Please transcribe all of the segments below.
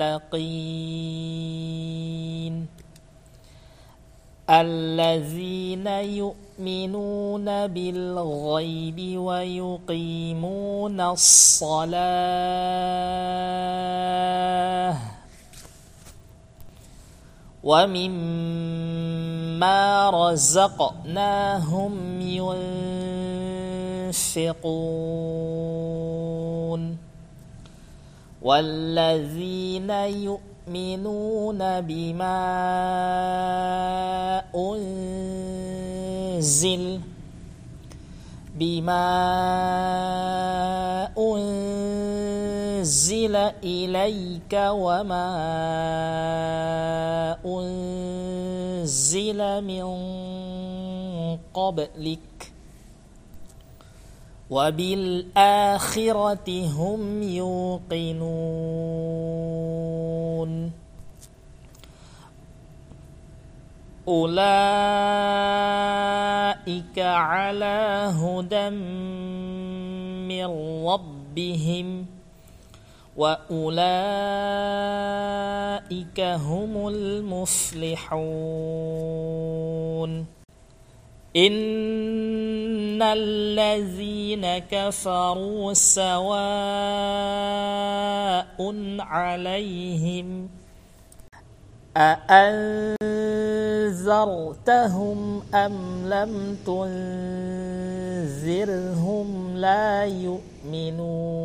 المتقين الذين يؤمنون بالغيب ويقيمون الصلاة ومما رزقناهم ينفقون والذين يؤمنون بما أنزل بما أنزل إليك وما أنزل من قبلك وبالآخرة هم يوقنون. أولئك على هدى من ربهم وأولئك هم المفلحون. إن الذين كفروا سواء عليهم أأنذرتهم أم لم تنذرهم لا يؤمنون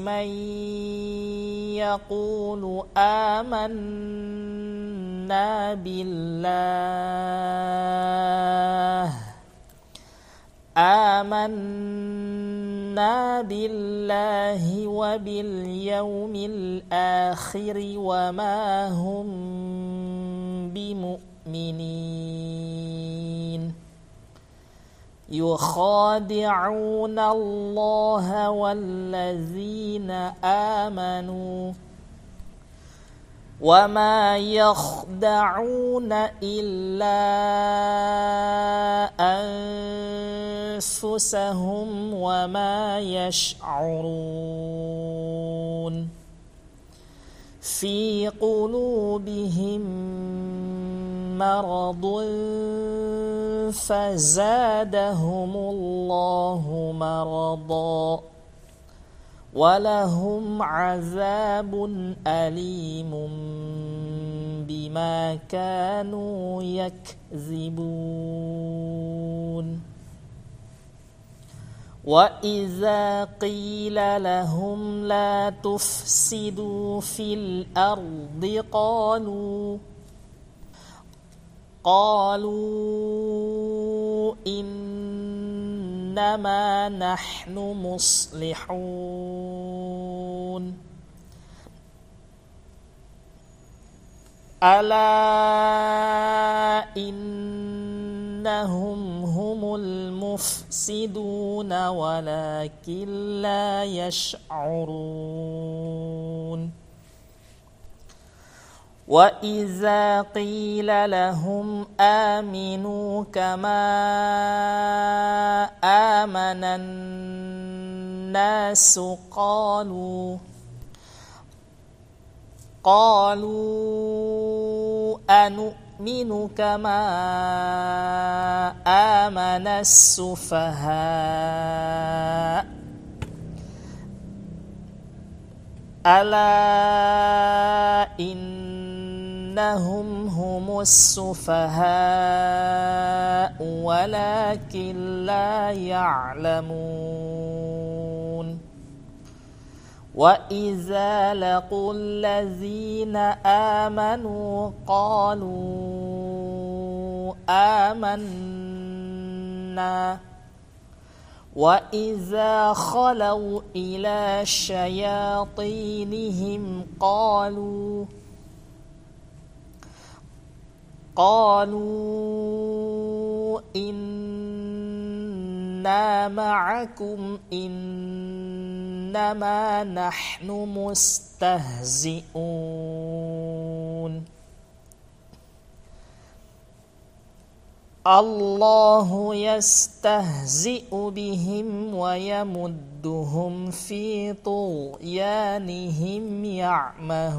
من يقول آمنا بالله. آمنا بالله وباليوم الآخر وما هم بمؤمنين. يخادعون الله والذين آمنوا وما يخدعون إلا أنفسهم وما يشعرون في قلوبهم مرض فزادهم الله مرضاً ولهم عذاب أليم بما كانوا يكذبون. وإذا قيل لهم لا تفسدوا في الأرض قالوا قالوا إنما نحن مصلحون. ألا إنهم هم المفسدون ولكن لا يشعرون. واذا قيل لهم امنوا كما امن الناس قالوا قالوا انؤمن كما امن السفهاء الا ان أنهم هم السفهاء ولكن لا يعلمون. وإذا لقوا الذين آمنوا قالوا آمنا. وإذا خلوا إلى شياطينهم قالوا قالوا إنا معكم إنما نحن مستهزئون. الله يستهزئ بهم ويمدهم في طغيانهم يعمهون.